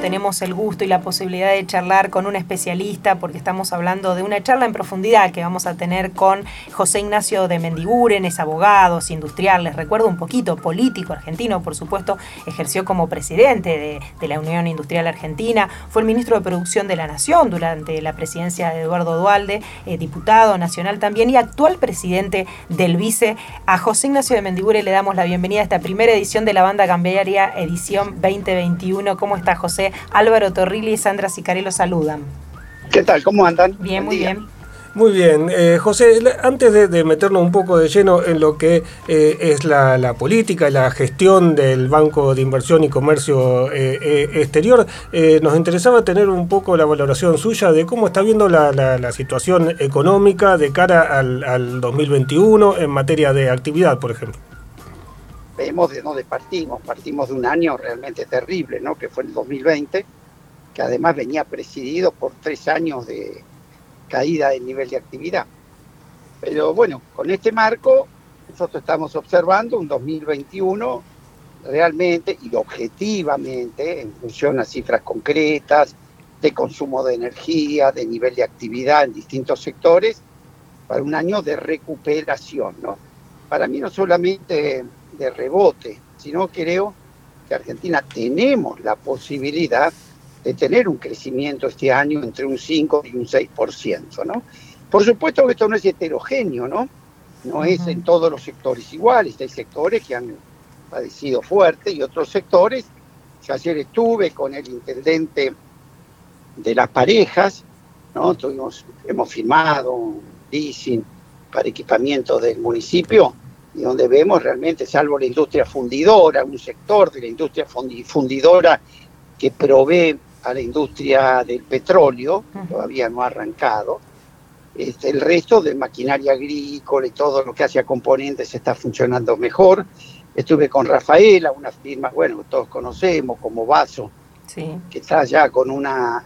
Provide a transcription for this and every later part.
tenemos el gusto y la posibilidad de charlar con un especialista porque estamos hablando de una charla en profundidad que vamos a tener con José Ignacio de Mendiguren, es abogado, es industrial, les recuerdo un poquito, político argentino, por supuesto, ejerció como presidente de, la Unión Industrial Argentina, fue el ministro de Producción de la Nación durante la presidencia de Eduardo Dualde, eh, diputado nacional también y actual presidente del Vice. A José Ignacio de Mendiguren le damos la bienvenida a esta primera edición de la banda cambiaria edición 2021. ¿Cómo está José? Álvaro Torrilli y Sandra Sicarello saludan. ¿Qué tal? ¿Cómo andan? Bien, muy bien. Muy bien, eh, José, antes de, meternos un poco de lleno en lo que eh, es la, política y la gestión del Banco de Inversión y Comercio eh, Exterior, nos interesaba tener un poco la valoración suya de cómo está viendo la, situación económica de cara al, al 2021 en materia de actividad, por ejemplo vemos de dónde partimos. Partimos de un año realmente terrible, ¿no? que fue el 2020, que además venía presidido por tres años de caída del nivel de actividad. Pero bueno, con este marco, nosotros estamos observando un 2021 realmente y objetivamente, en función a cifras concretas, de consumo de energía, de nivel de actividad en distintos sectores, para un año de recuperación. ¿no? Para mí no solamente de rebote, sino creo que Argentina tenemos la posibilidad de tener un crecimiento este año entre un 5 y un 6%, ¿no? Por supuesto que esto no es heterogéneo, ¿no? No es en todos los sectores iguales, hay sectores que han padecido fuerte y otros sectores. Yo ayer estuve con el intendente de las parejas, ¿no? Tuvimos, hemos firmado un leasing para equipamiento del municipio y donde vemos realmente, salvo la industria fundidora, un sector de la industria fundidora que provee a la industria del petróleo, todavía no ha arrancado, este, el resto de maquinaria agrícola y todo lo que hace a componentes está funcionando mejor. Estuve con Rafaela, una firma, bueno, todos conocemos como Vaso, que está ya con una,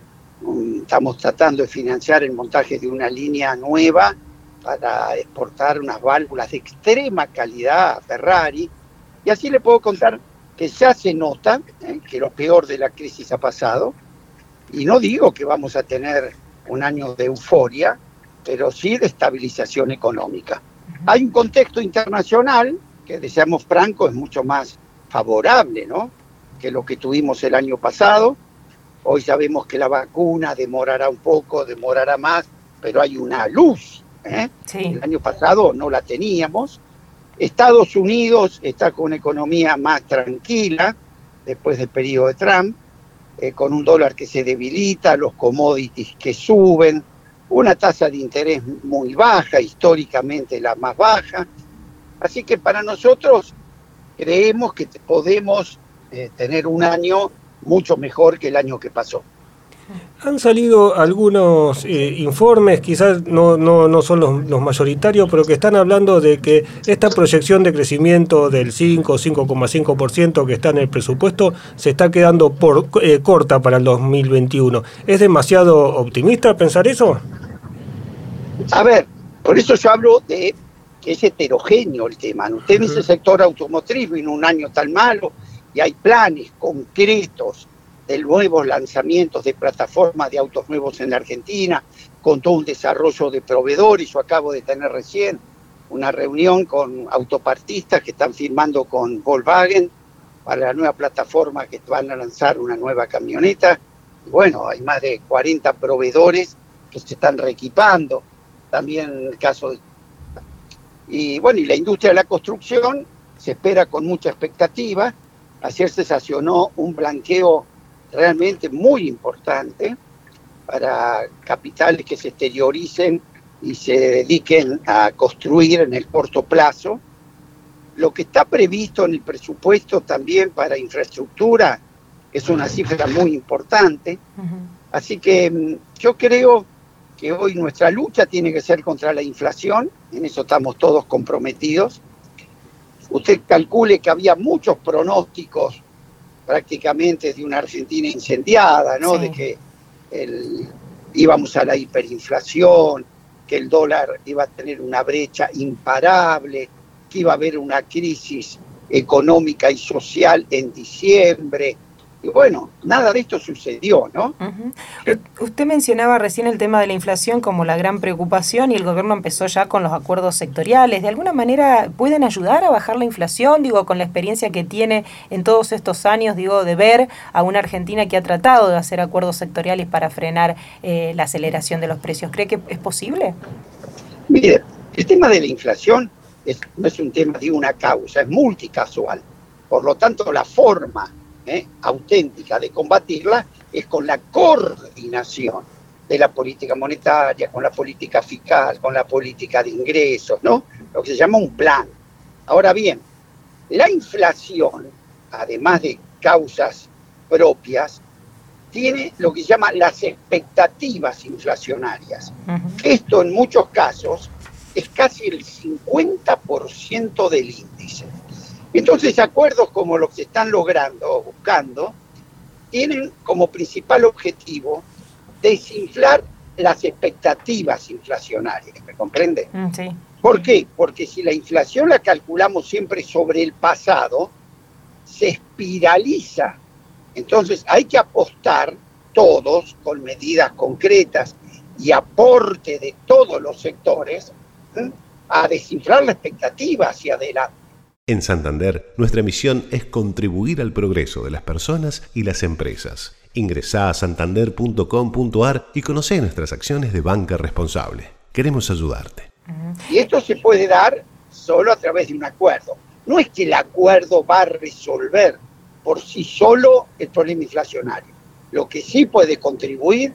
estamos tratando de financiar el montaje de una línea nueva para exportar unas válvulas de extrema calidad a Ferrari. Y así le puedo contar que ya se nota ¿eh? que lo peor de la crisis ha pasado. Y no digo que vamos a tener un año de euforia, pero sí de estabilización económica. Hay un contexto internacional que, deseamos franco, es mucho más favorable ¿no? que lo que tuvimos el año pasado. Hoy sabemos que la vacuna demorará un poco, demorará más, pero hay una luz ¿eh? El año pasado no la teníamos. Estados Unidos está con una economía más tranquila después del periodo de Trump, eh, con un dólar que se debilita, los commodities que suben, una tasa de interés muy baja, históricamente la más baja. Así que para nosotros creemos que podemos eh, tener un año mucho mejor que el año que pasó. Han salido algunos eh, informes, quizás no, no, son los, mayoritarios, pero que están hablando de que esta proyección de crecimiento del 5, 5,5% que está en el presupuesto se está quedando por, eh, corta para el 2021. ¿Es demasiado optimista pensar eso? A ver, por eso yo hablo de que es heterogéneo el tema. Usted dice el sector automotriz en un año tan malo y hay planes concretos de nuevos lanzamientos de plataformas de autos nuevos en la Argentina, con todo un desarrollo de proveedores. Yo acabo de tener recién una reunión con autopartistas que están firmando con Volkswagen para la nueva plataforma que van a lanzar una nueva camioneta. bueno, hay más de 40 proveedores que se están reequipando. También en el caso de... Y bueno, y la industria de la construcción se espera con mucha expectativa. Ayer se sancionó un blanqueo realmente muy importante para capitales que se exterioricen y se dediquen a construir en el corto plazo. Lo que está previsto en el presupuesto también para infraestructura es una cifra muy importante. Así que mm, yo creo que hoy nuestra lucha tiene que ser contra la inflación, en eso estamos todos comprometidos. Usted calcule que había muchos pronósticos prácticamente de una Argentina incendiada, ¿no? De que íbamos a la hiperinflación, que el dólar iba a tener una brecha imparable, que iba a haber una crisis económica y social en diciembre, Y bueno, nada de esto sucedió, ¿no? Usted mencionaba recién el tema de la inflación como la gran preocupación y el gobierno empezó ya con los acuerdos sectoriales. ¿De alguna manera pueden ayudar a bajar la inflación? Digo, con la experiencia que tiene en todos estos años, digo, de ver a una Argentina que ha tratado de hacer acuerdos sectoriales para frenar eh, la aceleración de los precios. ¿Cree que es posible? Mire, el tema de la inflación no es un tema de una causa, es multicasual. Por lo tanto, la forma ¿eh? auténtica de combatirla es con la coordinación de la política monetaria, con la política fiscal, con la política de ingresos, ¿no? Lo que se llama un plan. Ahora bien, la inflación, además de causas propias, tiene lo que se llama las expectativas inflacionarias. Esto en muchos casos es casi el 50% del índice. Entonces, acuerdos como los que se están logrando o buscando tienen como principal objetivo desinflar las expectativas inflacionarias, ¿me comprende? Mm, sí. ¿Por qué? Porque si la inflación la calculamos siempre sobre el pasado, se espiraliza. Entonces hay que apostar todos con medidas concretas y aporte de todos los sectores ¿eh? a desinflar la expectativa hacia adelante. En Santander, nuestra misión es contribuir al progreso de las personas y las empresas. Ingresá a santander.com.ar y conoce nuestras acciones de banca responsable. Queremos ayudarte. Y esto se puede dar solo a través de un acuerdo. No es que el acuerdo va a resolver por sí solo el problema inflacionario. Lo que sí puede contribuir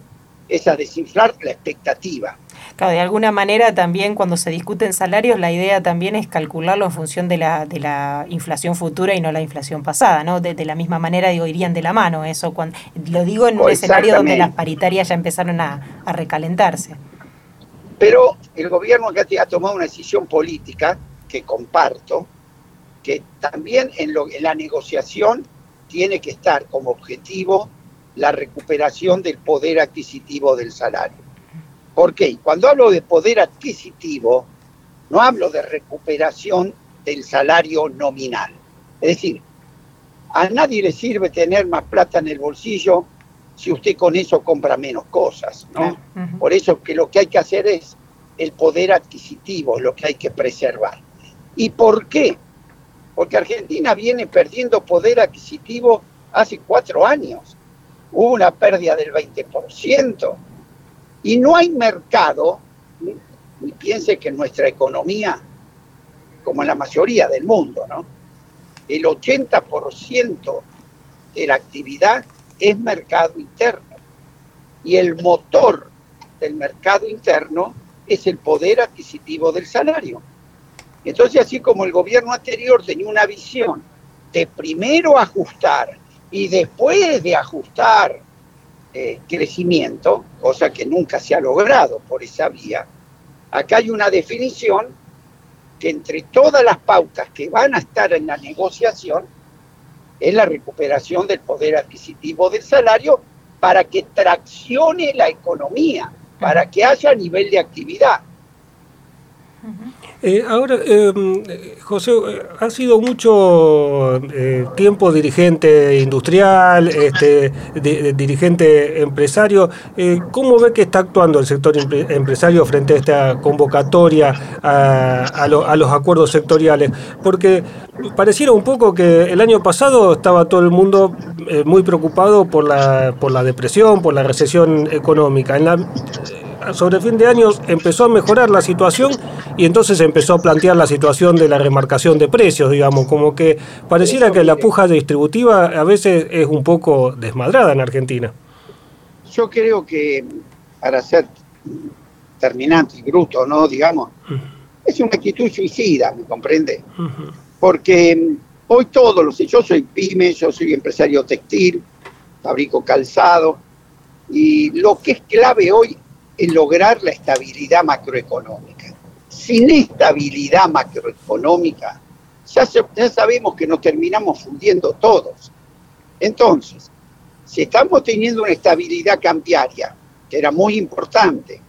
es a desinflar la expectativa. Claro, de alguna manera también cuando se discuten salarios, la idea también es calcularlo en función de la, de la inflación futura y no la inflación pasada, ¿no? De, la misma manera, digo, irían de la mano eso. Cuando, lo digo en un escenario donde las paritarias ya empezaron a, recalentarse. Pero el gobierno acá ha tomado una decisión política que comparto, que también en, lo, en la negociación tiene que estar como objetivo la recuperación del poder adquisitivo del salario. ¿Por qué? Cuando hablo de poder adquisitivo, no hablo de recuperación del salario nominal. Es decir, a nadie le sirve tener más plata en el bolsillo si usted con eso compra menos cosas, ¿no? Por eso que lo que hay que hacer es el poder adquisitivo, lo que hay que preservar. ¿Y por qué? Porque Argentina viene perdiendo poder adquisitivo hace cuatro años. Hubo una pérdida del 20%. Y no hay mercado, ni piense que nuestra economía, como en la mayoría del mundo, ¿no? el 80% de la actividad es mercado interno. Y el motor del mercado interno es el poder adquisitivo del salario. Entonces, así como el gobierno anterior tenía una visión de primero ajustar y después de ajustar eh, crecimiento, cosa que nunca se ha logrado por esa vía, acá hay una definición que entre todas las pautas que van a estar en la negociación es la recuperación del poder adquisitivo del salario para que traccione la economía, para que haya nivel de actividad. Eh, ahora, em, José, ha sido mucho eh, tiempo dirigente industrial, este, dirigente empresario. Eh, ¿Cómo ve que está actuando el sector empresario frente a esta convocatoria a, los acuerdos sectoriales? Porque pareciera un poco que el año pasado estaba todo el mundo muy preocupado por la, depresión, por la recesión económica. Sobre fin de año empezó a mejorar la situación y entonces empezó a plantear la situación de la remarcación de precios, digamos, como que pareciera que la puja distributiva a veces es un poco desmadrada en Argentina. Yo creo que, para ser terminante y bruto, ¿no? Digamos, es una actitud suicida, ¿me comprende? Porque hoy todos los, yo soy pyme, yo soy empresario textil, fabrico calzado, y lo que es clave hoy es lograr la estabilidad macroeconómica sin estabilidad macroeconómica, ya, ya sabemos que nos terminamos fundiendo todos. Entonces, si estamos teniendo una estabilidad cambiaria, que era muy importante,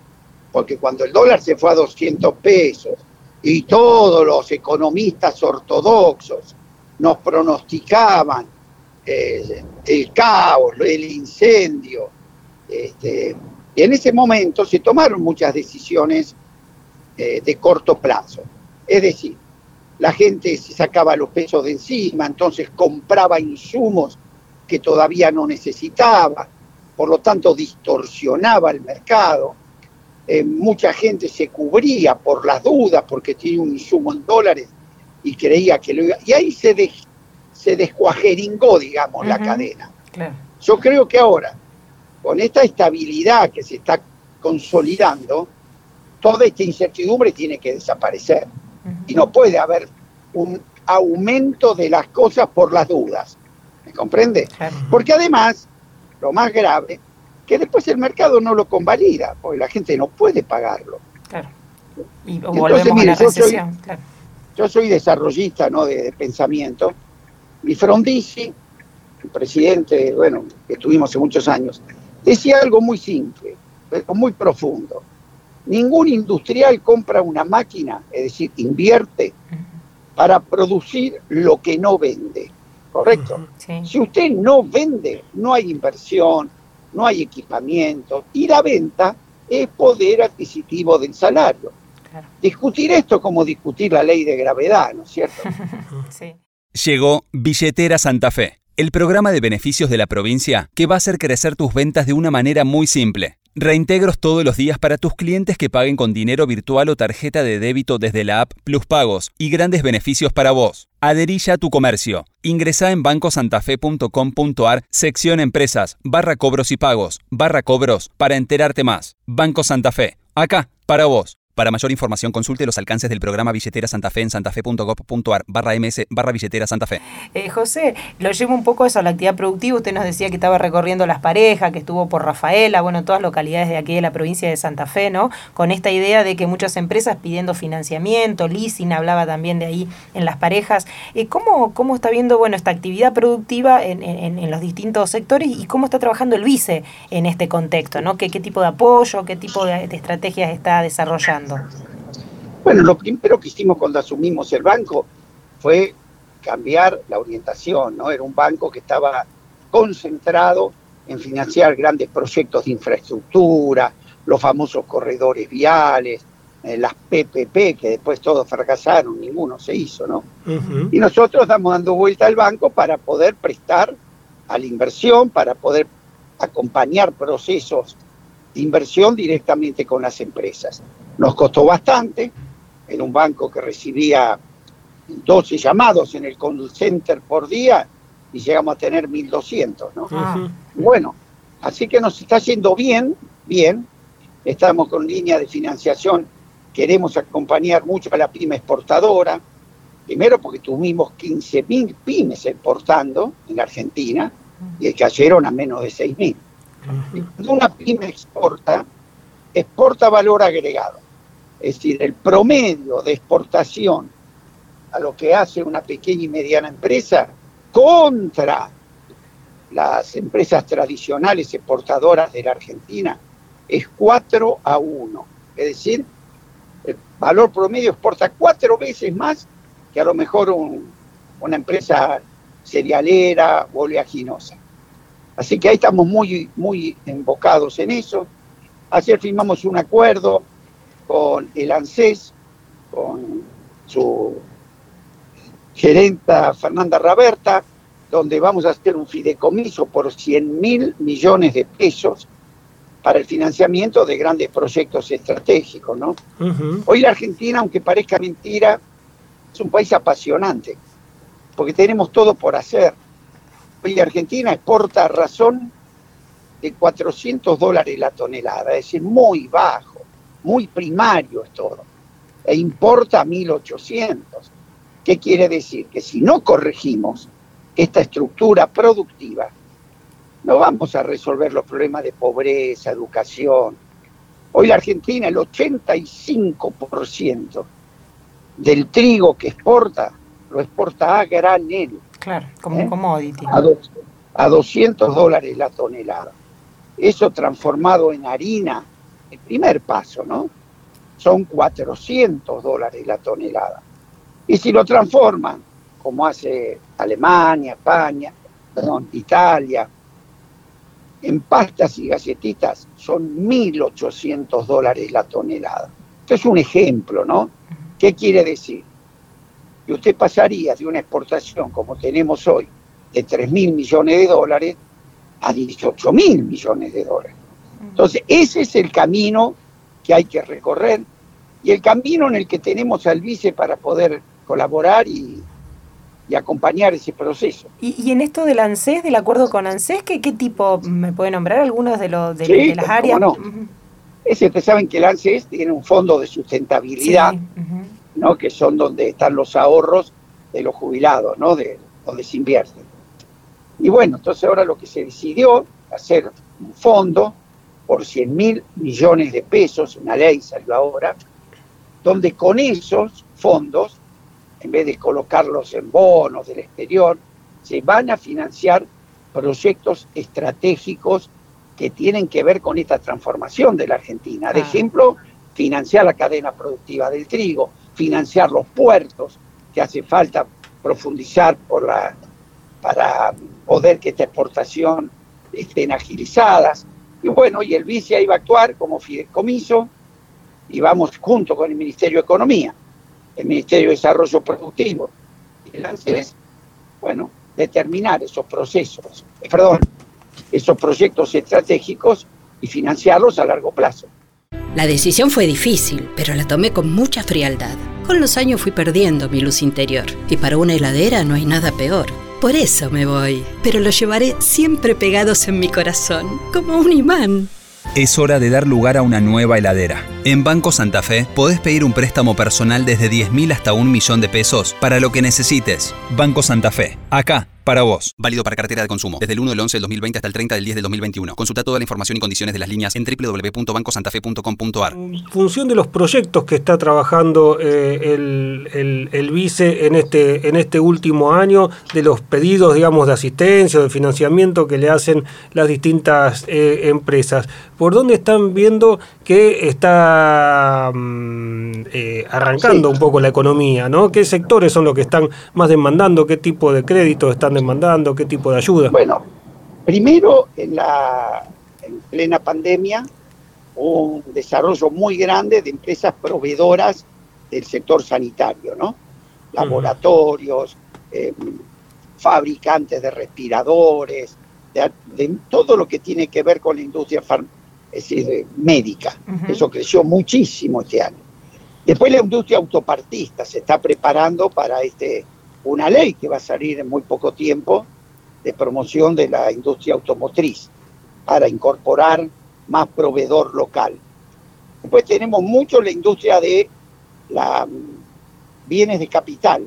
porque cuando el dólar se fue a 200 pesos y todos los economistas ortodoxos nos pronosticaban eh, el caos, el incendio. Este, y en ese momento se tomaron muchas decisiones eh, de corto plazo. Es decir, la gente se sacaba los pesos de encima, entonces compraba insumos que todavía no necesitaba, por lo tanto distorsionaba el mercado. Eh, mucha gente se cubría por las dudas porque tiene un insumo en dólares y creía que lo iba. Y ahí se, se descuajeringó, digamos, la cadena. Yo creo que ahora, con esta estabilidad que se está consolidando, toda esta incertidumbre tiene que desaparecer. Y no puede haber un aumento de las cosas por las dudas. ¿Me comprende? Porque además, lo más grave, que después el mercado no lo convalida, porque la gente no puede pagarlo. Claro. Y Entonces, mire, yo, soy, yo soy desarrollista ¿no? de, pensamiento. Y Frondizi, el presidente, bueno, que tuvimos hace muchos años, decía algo muy simple, pero muy profundo. Ningún industrial compra una máquina, es decir, invierte para producir lo que no vende. ¿Correcto? Si usted no vende, no hay inversión, no hay equipamiento y la venta es poder adquisitivo del salario. Discutir esto como discutir la ley de gravedad, ¿no es cierto? Llegó Billetera Santa Fe, el programa de beneficios de la provincia que va a hacer crecer tus ventas de una manera muy simple. Reintegros todos los días para tus clientes que paguen con dinero virtual o tarjeta de débito desde la app Plus Pagos y grandes beneficios para vos. Adherilla a tu comercio. Ingresa en bancosantafe.com.ar, sección empresas, barra cobros y pagos, barra cobros, para enterarte más. Banco Santa Fe. Acá, para vos. Para mayor información consulte los alcances del programa Billetera Santa Fe en santafe.gov.ar barra ms barra billetera Santa Fe. Eh, José, lo llevo un poco eso a la actividad productiva. Usted nos decía que estaba recorriendo las parejas, que estuvo por Rafaela, bueno, todas localidades de aquí de la provincia de Santa Fe, ¿no? Con esta idea de que muchas empresas pidiendo financiamiento, leasing, hablaba también de ahí en las parejas. Eh, ¿cómo, ¿Cómo está viendo, bueno, esta actividad productiva en, los distintos sectores y cómo está trabajando el vice en este contexto, ¿no? ¿Qué, qué tipo de apoyo, qué tipo de estrategias está desarrollando? Bueno, lo primero que hicimos cuando asumimos el banco fue cambiar la orientación, ¿no? Era un banco que estaba concentrado en financiar grandes proyectos de infraestructura, los famosos corredores viales, eh, las PPP, que después todos fracasaron, ninguno se hizo, ¿no? Y nosotros estamos dando vuelta al banco para poder prestar a la inversión, para poder acompañar procesos de inversión directamente con las empresas. Nos costó bastante, en un banco que recibía 12 llamados en el call center por día y llegamos a tener 1.200, ¿no? Ah. Bueno, así que nos está yendo bien, bien, estamos con línea de financiación, queremos acompañar mucho a la pyme exportadora, primero porque tuvimos 15.000 pymes exportando en la Argentina y cayeron a menos de 6.000. Cuando una pyme exporta, exporta valor agregado. Es decir, el promedio de exportación a lo que hace una pequeña y mediana empresa contra las empresas tradicionales exportadoras de la Argentina es 4 a 1. Es decir, el valor promedio exporta cuatro veces más que a lo mejor una empresa cerealera o oleaginosa. Así que ahí estamos muy, muy embocados en eso. Ayer firmamos un acuerdo con el ANSES, con su gerenta Fernanda Raberta, donde vamos a hacer un fideicomiso por 100 mil millones de pesos para el financiamiento de grandes proyectos estratégicos. ¿no? Hoy la Argentina, aunque parezca mentira, es un país apasionante, porque tenemos todo por hacer. Hoy la Argentina exporta razón de 400 dólares la tonelada, es decir, muy bajo muy primario es todo, e importa 1.800. ¿Qué quiere decir? Que si no corregimos esta estructura productiva, no vamos a resolver los problemas de pobreza, educación. Hoy la Argentina, el 85% del trigo que exporta, lo exporta a granel. Claro, como un ¿eh? commodity. A, a 200 dólares la tonelada. Eso transformado en harina, el primer paso, ¿no? Son 400 dólares la tonelada. Y si lo transforman, como hace Alemania, España, perdón, Italia. En pastas y galletitas son 1.800 dólares la tonelada. Esto es un ejemplo, ¿no? ¿Qué quiere decir? Que usted pasaría de una exportación como tenemos hoy de 3.000 millones de dólares a 18.000 millones de dólares. Entonces, ese es el camino que hay que recorrer y el camino en el que tenemos al vice para poder colaborar y, acompañar ese proceso. ¿Y, en esto del ANSES, del acuerdo con ANSES, ¿qué, qué tipo, me puede nombrar algunos de, los de, las áreas? No. ustedes saben que el ANSES tiene un fondo de sustentabilidad, ¿no? que son donde están los ahorros de los jubilados, ¿no? de donde se invierten. Y bueno, entonces ahora lo que se decidió, hacer un fondo por 100 mil millones de pesos, una ley salió ahora, donde con esos fondos, en vez de colocarlos en bonos del exterior, se van a financiar proyectos estratégicos que tienen que ver con esta transformación de la Argentina. De ejemplo, financiar la cadena productiva del trigo, financiar los puertos, que hace falta profundizar por la, para poder que esta exportación estén agilizadas. Y bueno, y el vice iba a actuar como fideicomiso y vamos junto con el Ministerio de Economía, el Ministerio de Desarrollo Productivo y el ANSES, bueno, determinar esos procesos, eh, perdón, esos proyectos estratégicos y financiarlos a largo plazo. La decisión fue difícil, pero la tomé con mucha frialdad. Con los años fui perdiendo mi luz interior y para una heladera no hay nada peor. Por eso me voy, pero lo llevaré siempre pegados en mi corazón, como un imán. Es hora de dar lugar a una nueva heladera. En Banco Santa Fe podés pedir un préstamo personal desde 10.000 hasta un millón de pesos para lo que necesites. Banco Santa Fe, acá para vos. Válido para cartera de consumo. Desde el 1 del 11 del 2020 hasta el 30 del 10 del 2021. Consulta toda la información y condiciones de las líneas en www.bancosantafe.com.ar. En función de los proyectos que está trabajando eh, el, vice en este, en este último año, de los pedidos, digamos, de asistencia o de financiamiento que le hacen las distintas eh, empresas, ¿por dónde están viendo que está mm, eh, arrancando un poco la economía? ¿no? ¿Qué sectores son los que están más demandando? ¿Qué tipo de créditos están demandando? ¿Qué tipo de ayuda? Bueno, primero en la plena pandemia un desarrollo muy grande de empresas proveedoras del sector sanitario, ¿no? Laboratorios, em, fabricantes de respiradores, de, todo lo que tiene que ver con la industria es decir, médica. Eso creció muchísimo este año. Después la industria autopartista se está preparando para este una ley que va a salir en muy poco tiempo de promoción de la industria automotriz para incorporar más proveedor local. Después tenemos mucho la industria de la, mm, bienes de capital.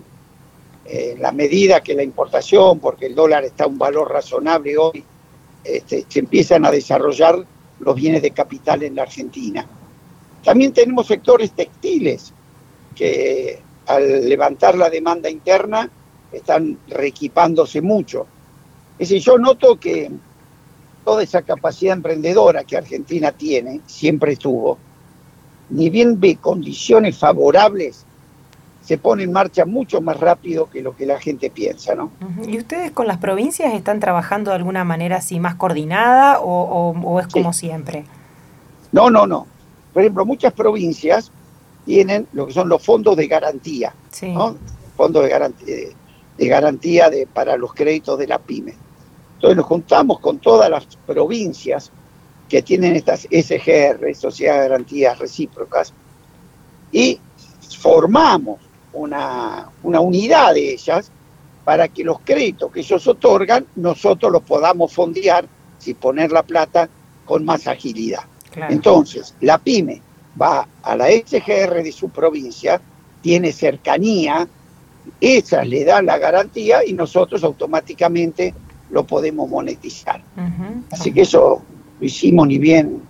En la medida que la importación, porque el dólar está a un valor razonable hoy, este, se empiezan a desarrollar los bienes de capital en la Argentina. También tenemos sectores textiles que al levantar la demanda interna, están reequipándose mucho. Es decir, yo noto que toda esa capacidad emprendedora que Argentina tiene, siempre tuvo, ni bien ve condiciones favorables, se pone en marcha mucho más rápido que lo que la gente piensa, ¿no? ¿Y ustedes con las provincias están trabajando de alguna manera así más coordinada o, es como siempre? No, no, no. Por ejemplo, muchas provincias tienen lo que son los fondos de garantía, fondos de garantía, de garantía de, para los créditos de la pyme. Entonces nos juntamos con todas las provincias que tienen estas SGR, Sociedad de Garantías Recíprocas, y formamos una, una unidad de ellas para que los créditos que ellos otorgan, nosotros los podamos fondear, si poner la plata, con más agilidad. Entonces, la pyme va a la SGR de su provincia, tiene cercanía, esa le da la garantía y nosotros automáticamente lo podemos monetizar. Así que eso lo hicimos ni bien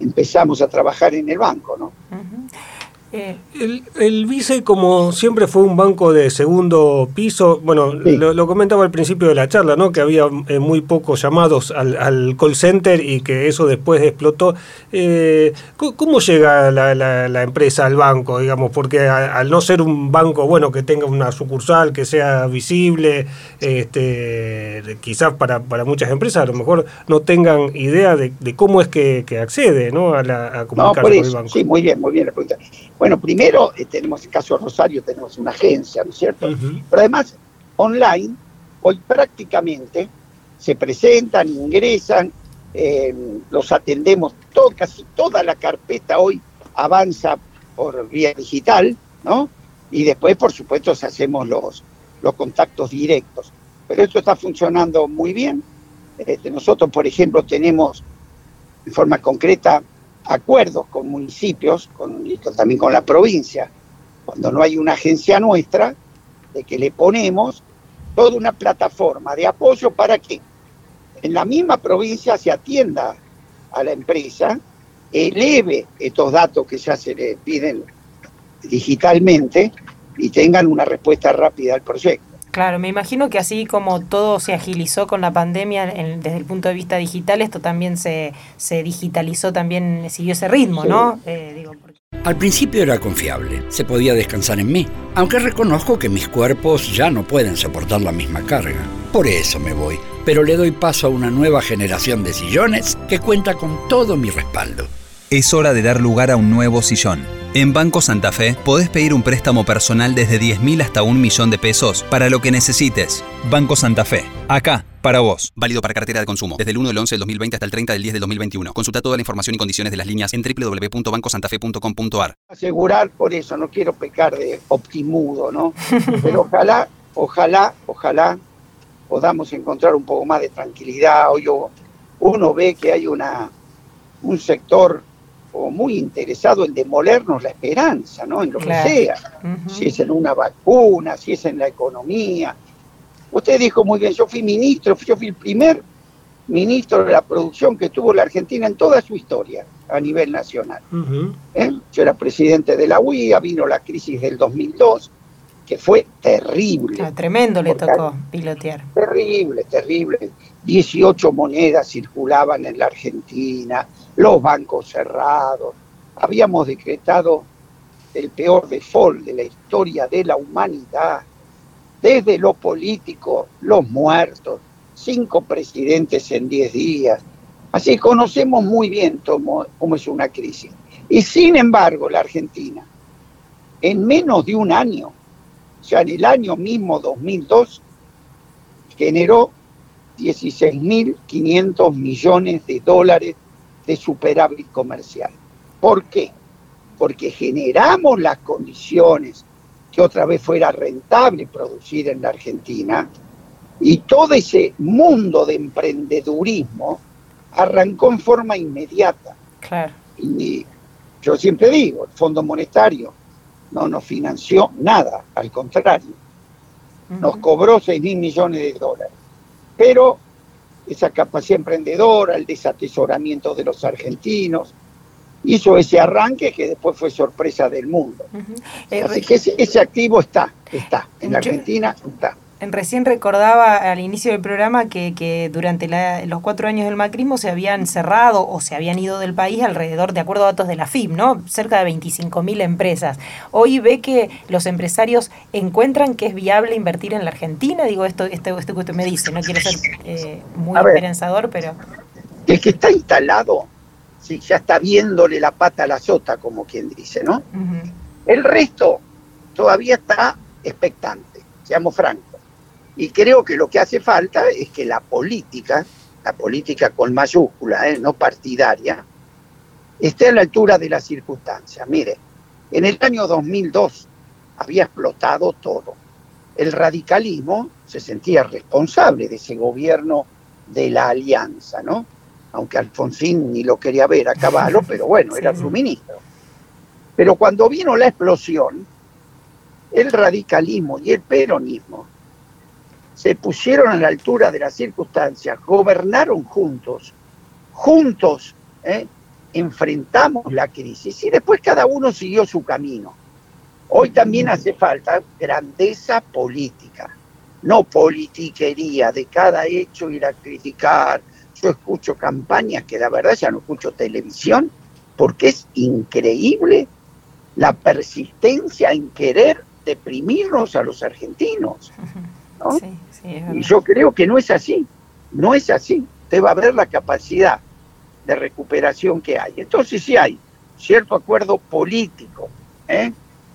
empezamos a trabajar en el banco, ¿no? Eh, el, Vice, como siempre, fue un banco de segundo piso. Bueno, lo, comentaba al principio de la charla, ¿no? Que había eh, muy pocos llamados al, call center y que eso después explotó. Eh, ¿Cómo llega la, empresa al banco, digamos? Porque al no ser un banco, bueno, que tenga una sucursal, que sea visible, este, quizás para, muchas empresas a lo mejor no tengan idea de, cómo es que, accede, ¿no? A, la, comunicarse con el banco. Sí, muy bien, muy bien la pregunta. Bueno, primero eh, tenemos el caso de Rosario, tenemos una agencia, ¿no es cierto? Pero además, online, hoy prácticamente se presentan, ingresan, eh, los atendemos, todo, casi toda la carpeta hoy avanza por vía digital, ¿no? Y después, por supuesto, hacemos los, los contactos directos. Pero esto está funcionando muy bien. Este, nosotros, por ejemplo, tenemos en forma concreta acuerdos con municipios también con la provincia, cuando no hay una agencia nuestra, de que le ponemos toda una plataforma de apoyo para que en la misma provincia se atienda a la empresa, eleve estos datos que ya se le piden digitalmente y tengan una respuesta rápida al proyecto. Claro, me imagino que así como todo se agilizó con la pandemia desde el punto de vista digital, esto también se, se digitalizó, también siguió ese ritmo, ¿no? Eh, Al principio era confiable, se podía descansar en mí, aunque reconozco que mis cuerpos ya no pueden soportar la misma carga. Por eso me voy, pero le doy paso a una nueva generación de sillones que cuenta con todo mi respaldo. Es hora de dar lugar a un nuevo sillón en Banco Santa Fe podés pedir un préstamo personal desde 10.000 hasta un millón de pesos para lo que necesites. Banco Santa Fe, acá, para vos. Válido para cartera de consumo. Desde el 1 del 11 del 2020 hasta el 30 del 10 del 2021. Consulta toda la información y condiciones de las líneas en www.bancosantafe.com.ar. Asegurar por eso, no quiero pecar de optimudo, ¿no? Pero ojalá, ojalá, ojalá podamos encontrar un poco más de tranquilidad. Hoy uno ve que hay una, un sector muy interesado en demolernos la esperanza, ¿no? En lo que sea. Si es en una vacuna, si es en la economía. Usted dijo muy bien, yo fui ministro, yo fui el primer ministro de la producción que tuvo la Argentina en toda su historia a nivel nacional. ¿Eh? Yo era presidente de la UIA, vino la crisis del 2002, que fue terrible. Ah, tremendo le tocó pilotear. Terrible, terrible. 18 monedas circulaban en la Argentina, los bancos cerrados. Habíamos decretado el peor default de la historia de la humanidad. Desde lo político, los muertos, cinco presidentes en diez días. Así conocemos muy bien cómo, cómo es una crisis. Y sin embargo, la Argentina, en menos de un año, ya en el año mismo 2002, generó 16.500 millones de dólares de superávit comercial. ¿Por qué? Porque generamos las condiciones que otra vez fuera rentable producir en la Argentina y todo ese mundo de emprendedurismo arrancó en forma inmediata. Claro. Y yo siempre digo, el Fondo Monetario no nos financió nada, al contrario, nos cobró 6 mil millones de dólares. Pero esa capacidad emprendedora, el desatesoramiento de los argentinos, hizo ese arranque que después fue sorpresa del mundo. Eh, Así que ese, activo está, está, en la Argentina está. Recién recordaba al inicio del programa que, que durante los cuatro años del macrismo se habían cerrado o se habían ido del país alrededor, de acuerdo a datos de la FIB, ¿no? cerca de 25.000 empresas. Hoy ve que los empresarios encuentran que es viable invertir en la Argentina. Digo, esto, esto, esto que usted me dice, no quiero ser eh, muy esperanzador, pero... El que está instalado, sí, ya está viéndole la pata a la sota, como quien dice, ¿no? El resto todavía está expectante, seamos francos. Y creo que lo que hace falta es que la política, la política con mayúscula, ¿eh? no partidaria, esté a la altura de las circunstancias. Mire, en el año 2002 había explotado todo. El radicalismo se sentía responsable de ese gobierno de la alianza, ¿no? Aunque Alfonsín ni lo quería ver a caballo, pero bueno, era su ministro. Pero cuando vino la explosión, el radicalismo y el peronismo se pusieron a la altura de las circunstancias, gobernaron juntos, juntos, ¿eh? enfrentamos la crisis y después cada uno siguió su camino. Hoy también hace falta grandeza política, no politiquería de cada hecho ir a criticar. Yo escucho campañas que la verdad ya no escucho televisión porque es increíble la persistencia en querer deprimirnos a los argentinos. Y yo creo que no es así, no es así. Usted va a ver la capacidad de recuperación que hay. Entonces sí hay cierto acuerdo político, ¿eh?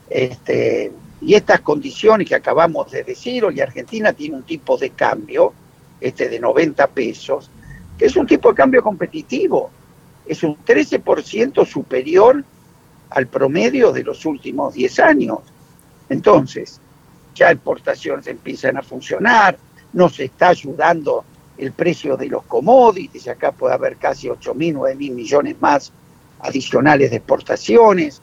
este, y estas condiciones que acabamos de decir, hoy Argentina tiene un tipo de cambio, este de 90 pesos, que es un tipo de cambio competitivo, es un 13% superior al promedio de los últimos 10 años. Entonces, ya exportaciones empiezan a funcionar, nos está ayudando el precio de los commodities, acá puede haber casi 8 mil, 9 mil millones más adicionales de exportaciones.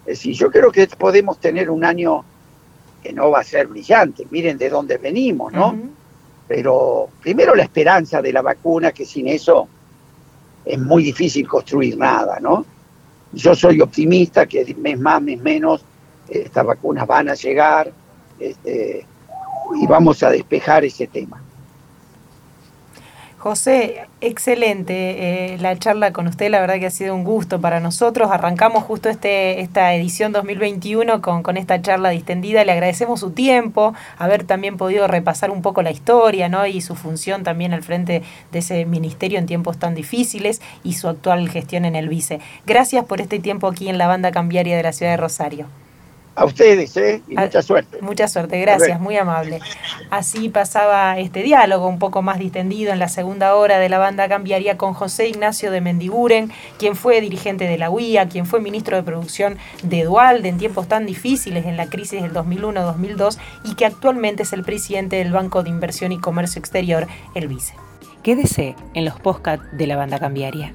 Es decir, yo creo que podemos tener un año que no va a ser brillante, miren de dónde venimos, ¿no? Pero primero la esperanza de la vacuna, que sin eso es muy difícil construir nada, ¿no? Yo soy optimista que mes más, mes menos, estas vacunas van a llegar este, y vamos a despejar ese tema. José, excelente eh, la charla con usted, la verdad que ha sido un gusto para nosotros. Arrancamos justo este, esta edición 2021 con, con esta charla distendida. Le agradecemos su tiempo, haber también podido repasar un poco la historia ¿no? y su función también al frente de ese ministerio en tiempos tan difíciles y su actual gestión en el vice. Gracias por este tiempo aquí en la banda cambiaria de la ciudad de Rosario. A ustedes, ¿eh? Y mucha suerte. Mucha suerte, gracias, muy amable. Así pasaba este diálogo un poco más distendido en la segunda hora de la banda cambiaría con José Ignacio de Mendiguren, quien fue dirigente de la UIA, quien fue ministro de producción de Dualde en tiempos tan difíciles en la crisis del 2001-2002 y que actualmente es el presidente del Banco de Inversión y Comercio Exterior, el Vice. Quédese en los podcasts de la banda cambiaria.